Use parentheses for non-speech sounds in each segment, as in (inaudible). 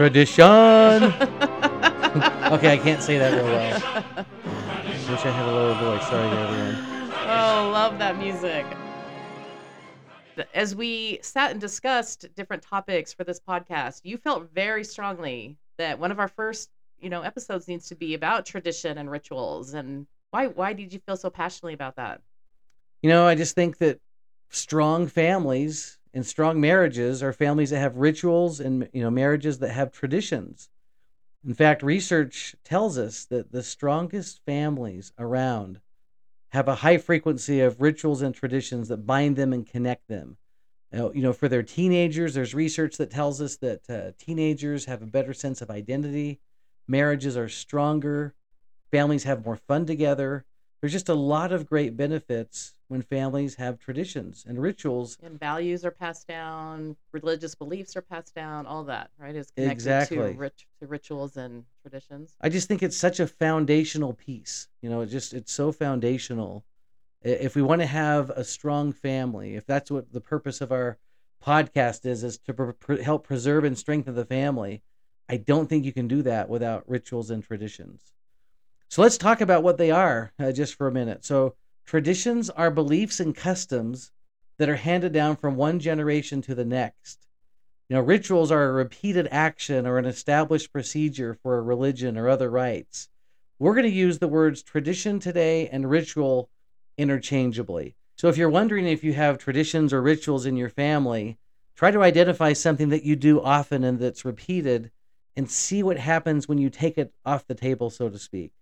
Tradition. (laughs) okay, I can't say that real well. Wish I had a lower voice. Sorry, everyone. Oh, love that music. As we sat and discussed different topics for this podcast, you felt very strongly that one of our first, you know, episodes needs to be about tradition and rituals. And why why did you feel so passionately about that? You know, I just think that strong families and strong marriages are families that have rituals and you know marriages that have traditions. In fact, research tells us that the strongest families around have a high frequency of rituals and traditions that bind them and connect them. You know, for their teenagers, there's research that tells us that uh, teenagers have a better sense of identity, marriages are stronger, families have more fun together. There's just a lot of great benefits when families have traditions and rituals. And values are passed down, religious beliefs are passed down, all that, right? Is connected exactly. to, rit- to rituals and traditions. I just think it's such a foundational piece. You know, it just it's so foundational. If we want to have a strong family, if that's what the purpose of our podcast is, is to pre- help preserve and strengthen the family, I don't think you can do that without rituals and traditions. So let's talk about what they are uh, just for a minute. So Traditions are beliefs and customs that are handed down from one generation to the next. You know, rituals are a repeated action or an established procedure for a religion or other rites. We're going to use the words tradition today and ritual interchangeably. So if you're wondering if you have traditions or rituals in your family, try to identify something that you do often and that's repeated and see what happens when you take it off the table, so to speak.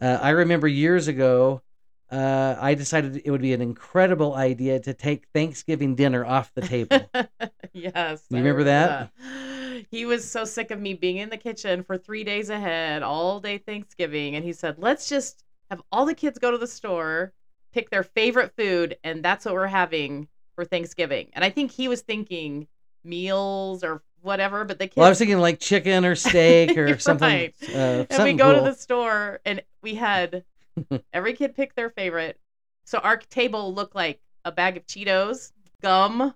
Uh, I remember years ago, uh, I decided it would be an incredible idea to take Thanksgiving dinner off the table. (laughs) yes. You remember that? that? He was so sick of me being in the kitchen for three days ahead, all day Thanksgiving. And he said, let's just have all the kids go to the store, pick their favorite food, and that's what we're having for Thanksgiving. And I think he was thinking meals or whatever, but the kids. Well, I was thinking like chicken or (laughs) steak or something. right. Uh, and something we go cool. to the store and we had (laughs) Every kid pick their favorite. So our table looked like a bag of Cheetos, gum,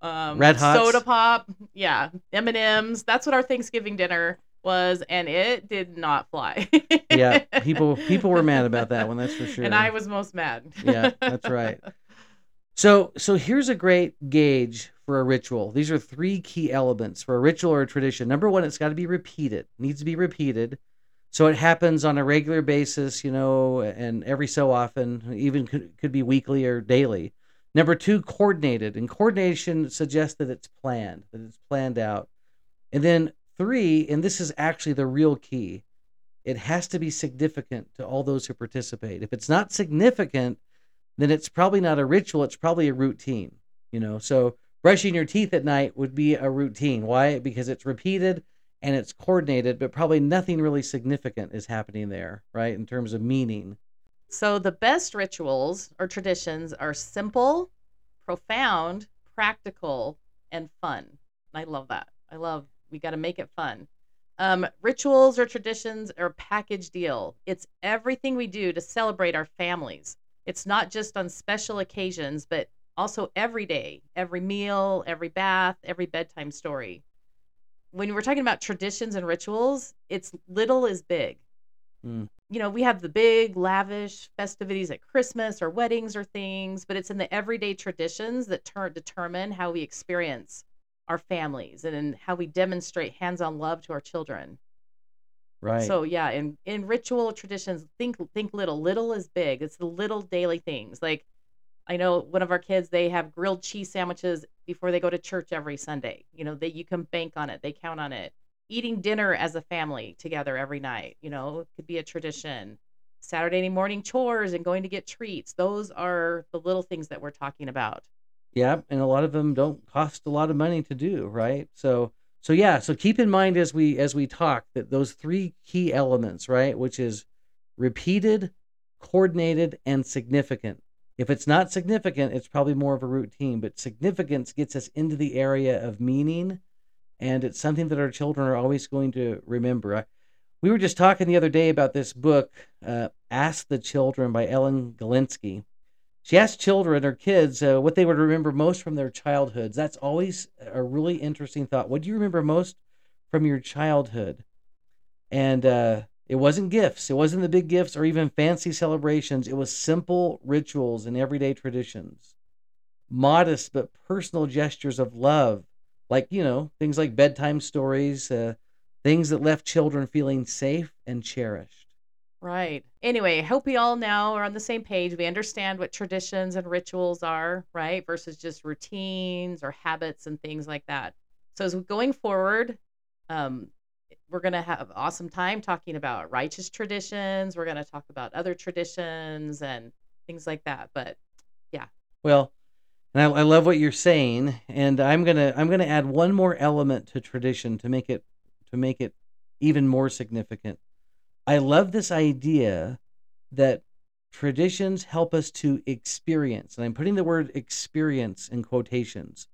um, Red Hots. soda pop, yeah, M and M's. That's what our Thanksgiving dinner was, and it did not fly. yeah, (laughs) people people were mad about that one. That's for sure. And I was most mad. yeah, that's right. So so here's a great gauge for a ritual. These are three key elements for a ritual or a tradition. Number one, it's got to be repeated. It needs to be repeated. So it happens on a regular basis, you know, and every so often, even could, could be weekly or daily. Number two, coordinated. And coordination suggests that it's planned, that it's planned out. And then three, and this is actually the real key, it has to be significant to all those who participate. If it's not significant, then it's probably not a ritual, it's probably a routine, you know. So brushing your teeth at night would be a routine. Why? Because it's repeated and it's coordinated, but probably nothing really significant is happening there, right? In terms of meaning. So the best rituals or traditions are simple, profound, practical, and fun. I love that. I love we got to make it fun. Um, rituals or traditions are a package deal. It's everything we do to celebrate our families. It's not just on special occasions, but also every day, every meal, every bath, every bedtime story when we're talking about traditions and rituals, it's little is big. Mm. You know, we have the big, lavish festivities at Christmas or weddings or things, but it's in the everyday traditions that ter- determine how we experience our families and how we demonstrate hands-on love to our children. Right. So yeah, in in ritual traditions, think think little. Little is big. It's the little daily things. Like I know one of our kids, they have grilled cheese sandwiches before they go to church every Sunday. You know, that you can bank on it, they count on it. Eating dinner as a family together every night, you know, could be a tradition. Saturday morning chores and going to get treats. Those are the little things that we're talking about. Yeah, and a lot of them don't cost a lot of money to do, right? So So yeah, so keep in mind as we as we talk that those three key elements, right, which is repeated, coordinated, and significant. If it's not significant, it's probably more of a routine, but significance gets us into the area of meaning, and it's something that our children are always going to remember. I, we were just talking the other day about this book, uh, Ask the Children by Ellen Galinsky. She asked children or kids uh, what they would remember most from their childhoods. That's always a really interesting thought. What do you remember most from your childhood? And uh, it wasn't gifts, it wasn't the big gifts or even fancy celebrations. It was simple rituals and everyday traditions, modest but personal gestures of love, like, you know, things like bedtime stories, uh, things that left children feeling safe and cherished. Right. Anyway, I hope we all now are on the same page. We understand what traditions and rituals are, right? Versus just routines or habits and things like that. So as we're going forward, um, we're going to have awesome time talking about righteous traditions. We're going to talk about other traditions and things like that. But yeah. Well, and I, I love what you're saying, and I'm gonna I'm gonna add one more element to tradition to make it to make it even more significant. I love this idea that traditions help us to experience, and I'm putting the word experience in quotations,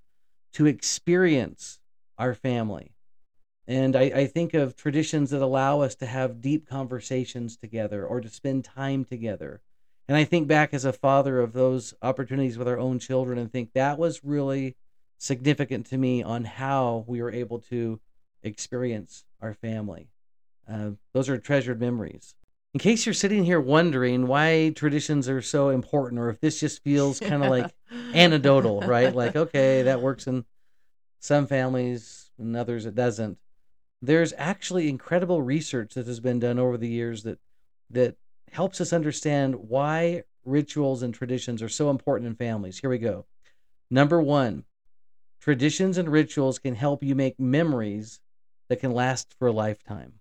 to experience our family and I, I, think of traditions that allow us to have deep conversations together or to spend time together. And I think back as a father of those opportunities with our own children and think that was really significant to me on how we were able to experience our family. Uh, those are treasured memories. In case you're sitting here wondering why traditions are so important, or if this just feels kind of (laughs) like anecdotal, right? Like, okay, that works in some families, and others it doesn't there's actually incredible research that has been done over the years that that helps us understand why rituals and traditions are so important in families. Here we go. Number 1, traditions and rituals can help you make memories that can last for a lifetime.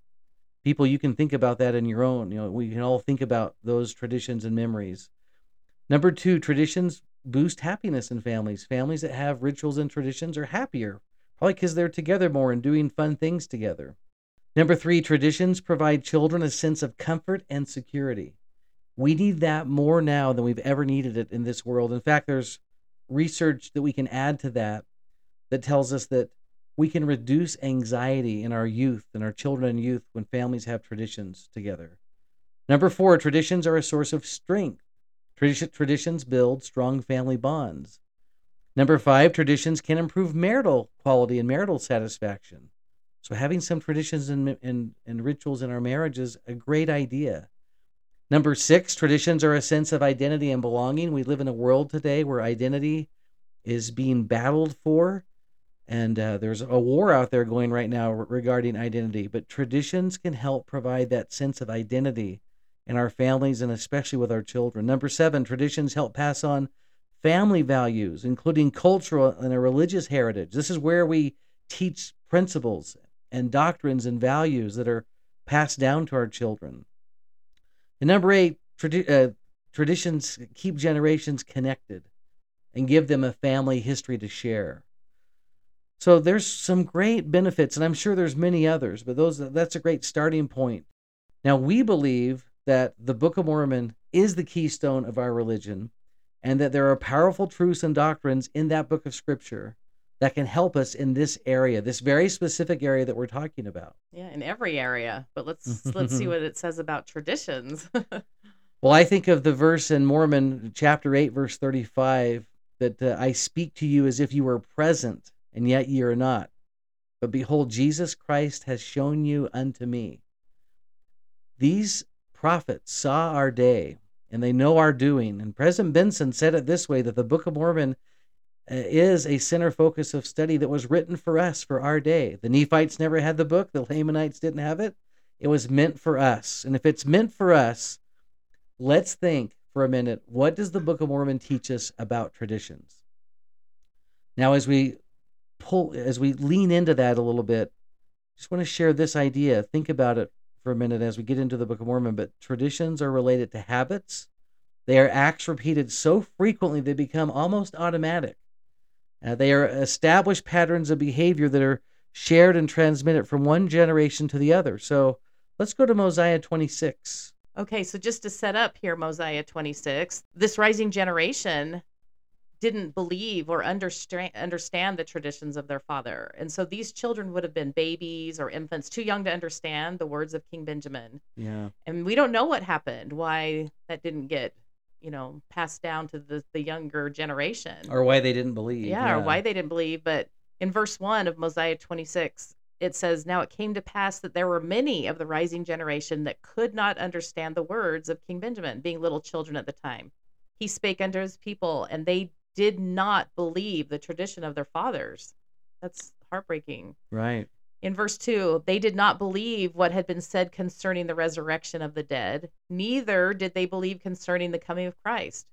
People, you can think about that in your own, you know, we can all think about those traditions and memories. Number 2, traditions boost happiness in families. Families that have rituals and traditions are happier Probably because they're together more and doing fun things together. Number three, traditions provide children a sense of comfort and security. We need that more now than we've ever needed it in this world. In fact, there's research that we can add to that that tells us that we can reduce anxiety in our youth and our children and youth when families have traditions together. Number four, traditions are a source of strength. Traditions build strong family bonds. Number five, traditions can improve marital quality and marital satisfaction. So having some traditions and, and, and rituals in our marriage is a great idea. Number six, traditions are a sense of identity and belonging. We live in a world today where identity is being battled for, and uh, there's a war out there going right now regarding identity. But traditions can help provide that sense of identity in our families and especially with our children. Number seven, traditions help pass on family values, including cultural and a religious heritage. This is where we teach principles and doctrines and values that are passed down to our children. And number eight, tradi- uh, traditions keep generations connected and give them a family history to share. So there's some great benefits, and I'm sure there's many others, but those that's a great starting point. Now we believe that the Book of Mormon is the keystone of our religion, and that there are powerful truths and doctrines in that book of scripture that can help us in this area, this very specific area that we're talking about. Yeah, in every area. But let's (laughs) let's see what it says about traditions. (laughs) well, I think of the verse in Mormon chapter 8 verse 35 that uh, I speak to you as if you were present and yet ye are not. But behold Jesus Christ has shown you unto me. These prophets saw our day and they know our doing. And President Benson said it this way that the Book of Mormon uh, is a center focus of study that was written for us for our day. The Nephites never had the book, the Lamanites didn't have it. It was meant for us. And if it's meant for us, let's think for a minute what does the Book of Mormon teach us about traditions? Now, as we pull, as we lean into that a little bit, just want to share this idea. Think about it for a minute as we get into the Book of Mormon, but traditions are related to habits. They are acts repeated so frequently they become almost automatic. Uh, they are established patterns of behavior that are shared and transmitted from one generation to the other. So let's go to Mosiah 26. Okay, so just to set up here, Mosiah 26, this rising generation didn't believe or understand understand the traditions of their father. And so these children would have been babies or infants too young to understand the words of King Benjamin. Yeah. And we don't know what happened, why that didn't get, you know, passed down to the, the younger generation. Or why they didn't believe. yeah, or why they didn't believe. But in verse 1 of Mosiah 26, it says, Now it came to pass that there were many of the rising generation that could not understand the words of King Benjamin, being little children at the time. He spake unto his people, and they did not believe the tradition of their fathers. That's heartbreaking. Right. In verse 2, they did not believe what had been said concerning the resurrection of the dead, neither did they believe concerning the coming of Christ.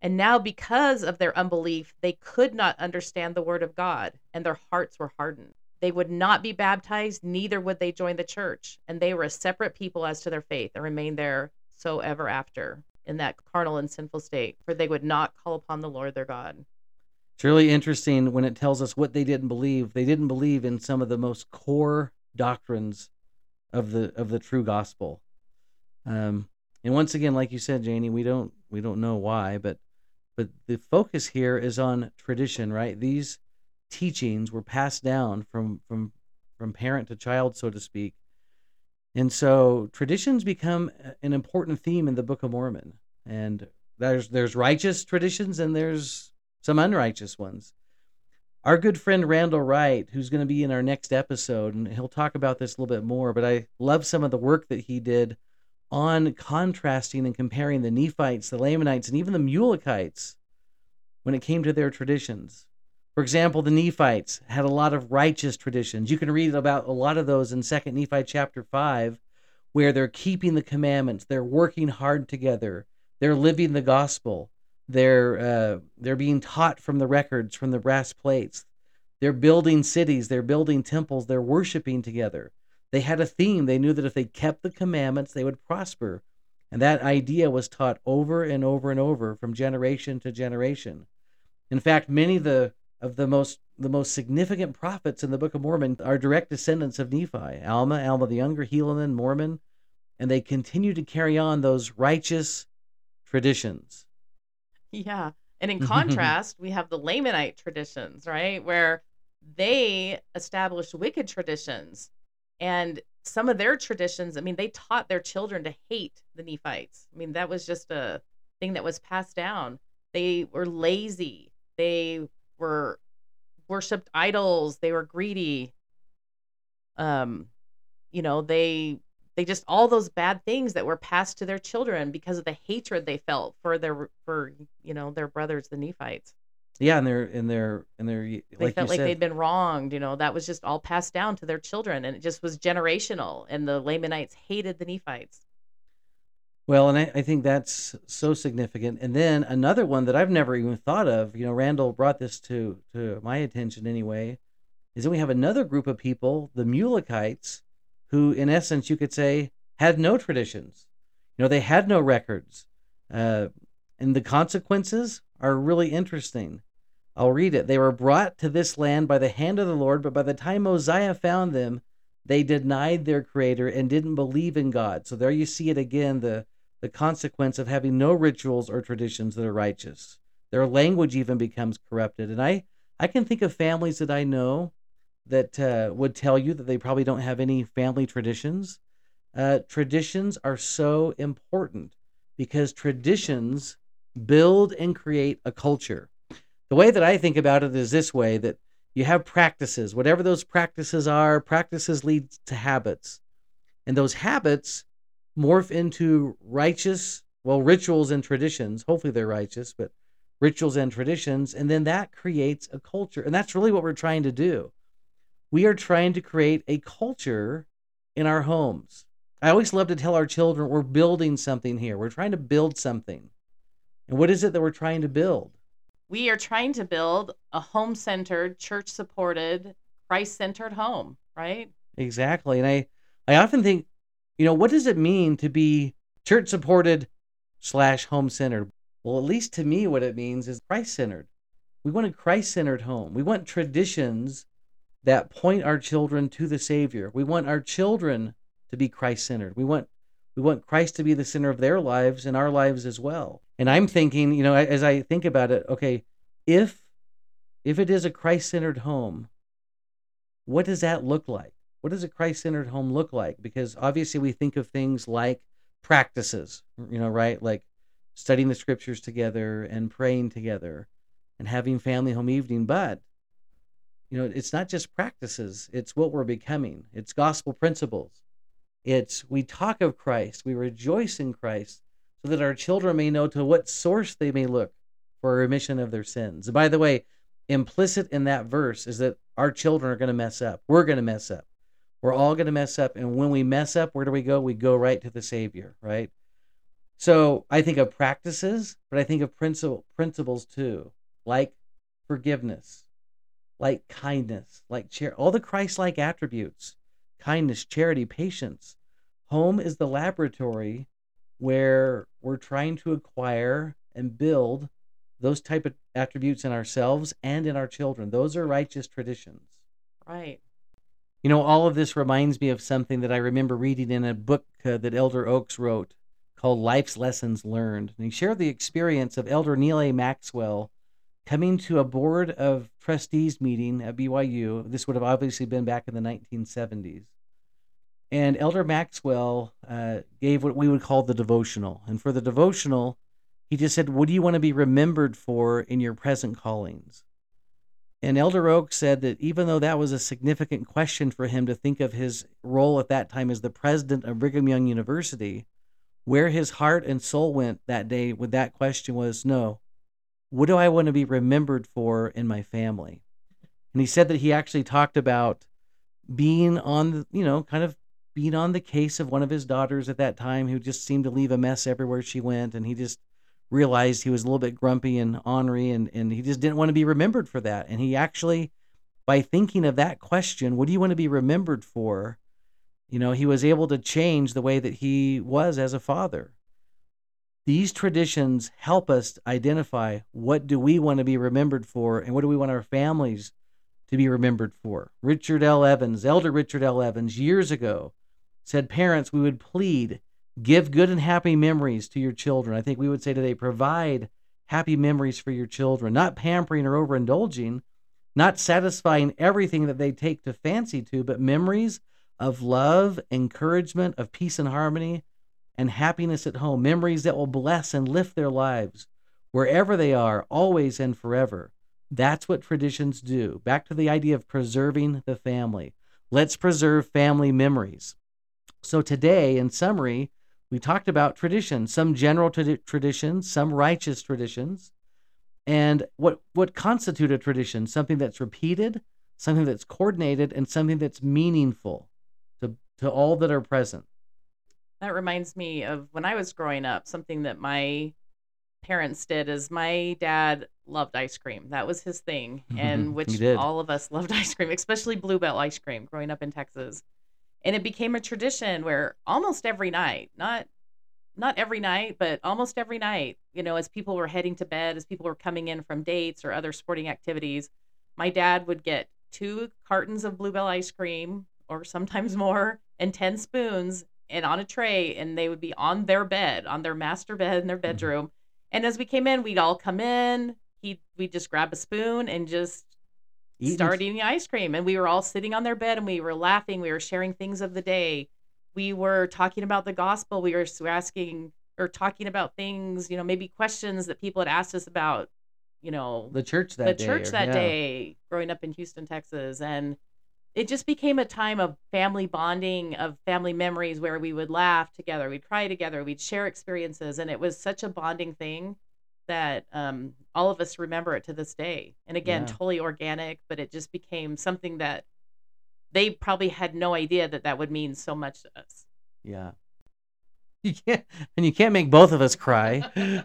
And now, because of their unbelief, they could not understand the word of God, and their hearts were hardened. They would not be baptized, neither would they join the church. And they were a separate people as to their faith and remained there so ever after in that carnal and sinful state, for they would not call upon the Lord their God. It's really interesting when it tells us what they didn't believe. They didn't believe in some of the most core doctrines of the of the true gospel. Um, and once again, like you said, Janie, we don't we don't know why, but but the focus here is on tradition, right? These teachings were passed down from from from parent to child, so to speak. And so traditions become uh, an important theme in the Book of Mormon. And there's there's righteous traditions and there's some unrighteous ones. Our good friend Randall Wright, who's going to be in our next episode, and he'll talk about this a little bit more, but I love some of the work that he did on contrasting and comparing the Nephites, the Lamanites, and even the Mulekites when it came to their traditions. For example, the Nephites had a lot of righteous traditions. You can read about a lot of those in 2nd Nephi chapter 5, where they're keeping the commandments, they're working hard together, they're living the gospel, they're uh, they're being taught from the records, from the brass plates. They're building cities, they're building temples, they're worshiping together. They had a theme. They knew that if they kept the commandments, they would prosper. And that idea was taught over and over and over from generation to generation. In fact, many of the of the most the most significant prophets in the Book of Mormon are direct descendants of Nephi, Alma, Alma the Younger, Helaman, Mormon, and they continue to carry on those righteous traditions. Yeah. And in mm-hmm. contrast, we have the Lamanite traditions, right? Where they established wicked traditions. And some of their traditions, I mean, they taught their children to hate the Nephites. I mean, that was just a thing that was passed down. They were lazy. They were worshipped idols. They were greedy. Um, you know, they they just all those bad things that were passed to their children because of the hatred they felt for their for you know their brothers the nephites yeah and they're and they're and they're they like felt like said, they'd been wronged you know that was just all passed down to their children and it just was generational and the lamanites hated the nephites well and I, I think that's so significant and then another one that i've never even thought of you know randall brought this to to my attention anyway is that we have another group of people the mulekites who in essence you could say had no traditions you know they had no records uh, and the consequences are really interesting I'll read it. They were brought to this land by the hand of the Lord, but by the time Mosiah found them, they denied their creator and didn't believe in God. So there you see it again the, the consequence of having no rituals or traditions that are righteous. Their language even becomes corrupted. And I, I can think of families that I know that uh, would tell you that they probably don't have any family traditions. Uh, traditions are so important because traditions build and create a culture the way that I think about it is this way that you have practices, whatever those practices are, practices lead to habits. And those habits morph into righteous, well, rituals and traditions. Hopefully they're righteous, but rituals and traditions. And then that creates a culture. And that's really what we're trying to do. We are trying to create a culture in our homes. I always love to tell our children we're building something here. We're trying to build something. And what is it that we're trying to build? we are trying to build a home centered church supported christ centered home right Exactly. And I, I often think, you know, what does it mean to be church supported slash home centered? Well, at least to me, what it means is Christ centered. We want a Christ centered home. We want traditions that point our children to the Savior. We want our children to be Christ centered. We want we want Christ to be the center of their lives and our lives as well. And I'm thinking, you know, as I think about it, okay, if if it is a Christ-centered home, what does that look like? What does a Christ-centered home look like? Because obviously we think of things like practices, you know, right? Like studying the scriptures together and praying together and having family home evening, but you know, it's not just practices, it's what we're becoming. It's gospel principles. It's we talk of Christ, we rejoice in Christ, so that our children may know to what source they may look for remission of their sins. By the way, implicit in that verse is that our children are going to mess up. We're going to mess up. We're all going to mess up. And when we mess up, where do we go? We go right to the Savior, right? So I think of practices, but I think of principle, principles too, like forgiveness, like kindness, like charity, all the Christ like attributes kindness, charity, patience. Home is the laboratory where we're trying to acquire and build those type of attributes in ourselves and in our children. Those are righteous traditions. Right. You know, all of this reminds me of something that I remember reading in a book uh, that Elder Oaks wrote called Life's Lessons Learned. And he shared the experience of Elder Neal A. Maxwell coming to a board of trustees meeting at BYU. This would have obviously been back in the 1970s. And Elder Maxwell uh, gave what we would call the devotional. And for the devotional, he just said, What do you want to be remembered for in your present callings? And Elder Oaks said that even though that was a significant question for him to think of his role at that time as the president of Brigham Young University, where his heart and soul went that day with that question was no, what do I want to be remembered for in my family? And he said that he actually talked about being on, you know, kind of being on the case of one of his daughters at that time who just seemed to leave a mess everywhere she went. And he just realized he was a little bit grumpy and ornery and, and he just didn't want to be remembered for that. And he actually, by thinking of that question, what do you want to be remembered for? You know, he was able to change the way that he was as a father. These traditions help us identify what do we want to be remembered for and what do we want our families to be remembered for. Richard L. Evans, Elder Richard L. Evans, years ago said, Parents, we would plead, give good and happy memories to your children. I think we would say today, provide happy memories for your children, not pampering or overindulging, not satisfying everything that they take to fancy to, but memories of love, encouragement, of peace and harmony, and happiness at home, memories that will bless and lift their lives wherever they are, always and forever. That's what traditions do. Back to the idea of preserving the family. Let's preserve family memories. So, today, in summary, we talked about traditions, some general t- traditions, some righteous traditions, and what, what constitute a tradition something that's repeated, something that's coordinated, and something that's meaningful to, to all that are present. That reminds me of when I was growing up, something that my parents did is my dad loved ice cream. That was his thing, (laughs) and which all of us loved (laughs) ice cream, especially Bluebell ice cream growing up in Texas. And it became a tradition where almost every night, not not every night, but almost every night, you know, as people were heading to bed, as people were coming in from dates or other sporting activities, my dad would get two cartons of Bluebell ice cream or sometimes (laughs) more and 10 spoons and on a tray and they would be on their bed, on their master bed in their mm-hmm. bedroom. Mm-hmm. And as we came in, we'd all come in. He we'd just grab a spoon and just eating. start eating ice cream. And we were all sitting on their bed and we were laughing. We were sharing things of the day. We were talking about the gospel. We were asking or talking about things, you know, maybe questions that people had asked us about, you know, the church that the day church or, that yeah. day growing up in Houston, Texas. And it just became a time of family bonding, of family memories where we would laugh together, we'd cry together, we'd share experiences, and it was such a bonding thing that um, all of us remember it to this day. And again, yeah. totally organic, but it just became something that they probably had no idea that that would mean so much to us. Yeah, you can't, and you can't make both of us cry. (laughs)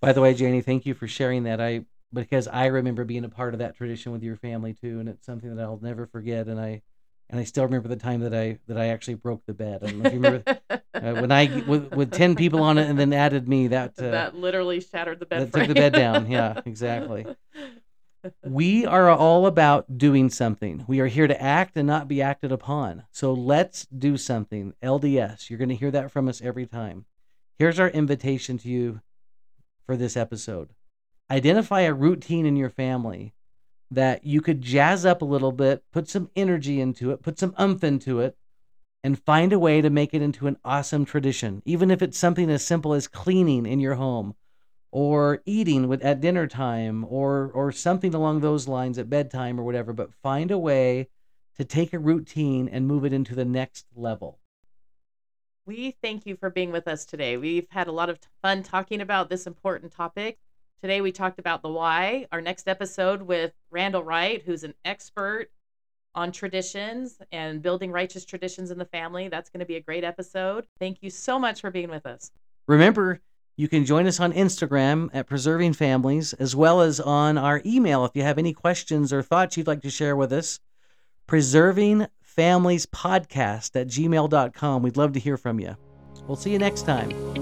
By the way, Janie, thank you for sharing that. I because I remember being a part of that tradition with your family too, and it's something that I'll never forget. And I and I still remember the time that I that I actually broke the bed. I don't know if you remember uh, when I with, with (laughs) ten people on it and then added me. That uh, that literally shattered the bed. That took the bed down. Yeah, (laughs) exactly. we are all about doing something. We are here to act and not be acted upon. So let's do something. LDS, you're going to hear that from us every time. Here's our invitation to you for this episode identify a routine in your family that you could jazz up a little bit, put some energy into it, put some umph into it, and find a way to make it into an awesome tradition, even if it's something as simple as cleaning in your home or eating with at dinner time or or something along those lines at bedtime or whatever but find a way to take a routine and move it into the next level. We thank you for being with us today. We've had a lot of fun talking about this important topic today we talked about the why our next episode with randall wright who's an expert on traditions and building righteous traditions in the family that's going to be a great episode thank you so much for being with us remember you can join us on Instagram at Preserving Families, as well as on our email if you have any questions or thoughts you'd like to share with us. Preserving Families Podcast at gmail.com. We'd love to hear from you. We'll see you next time.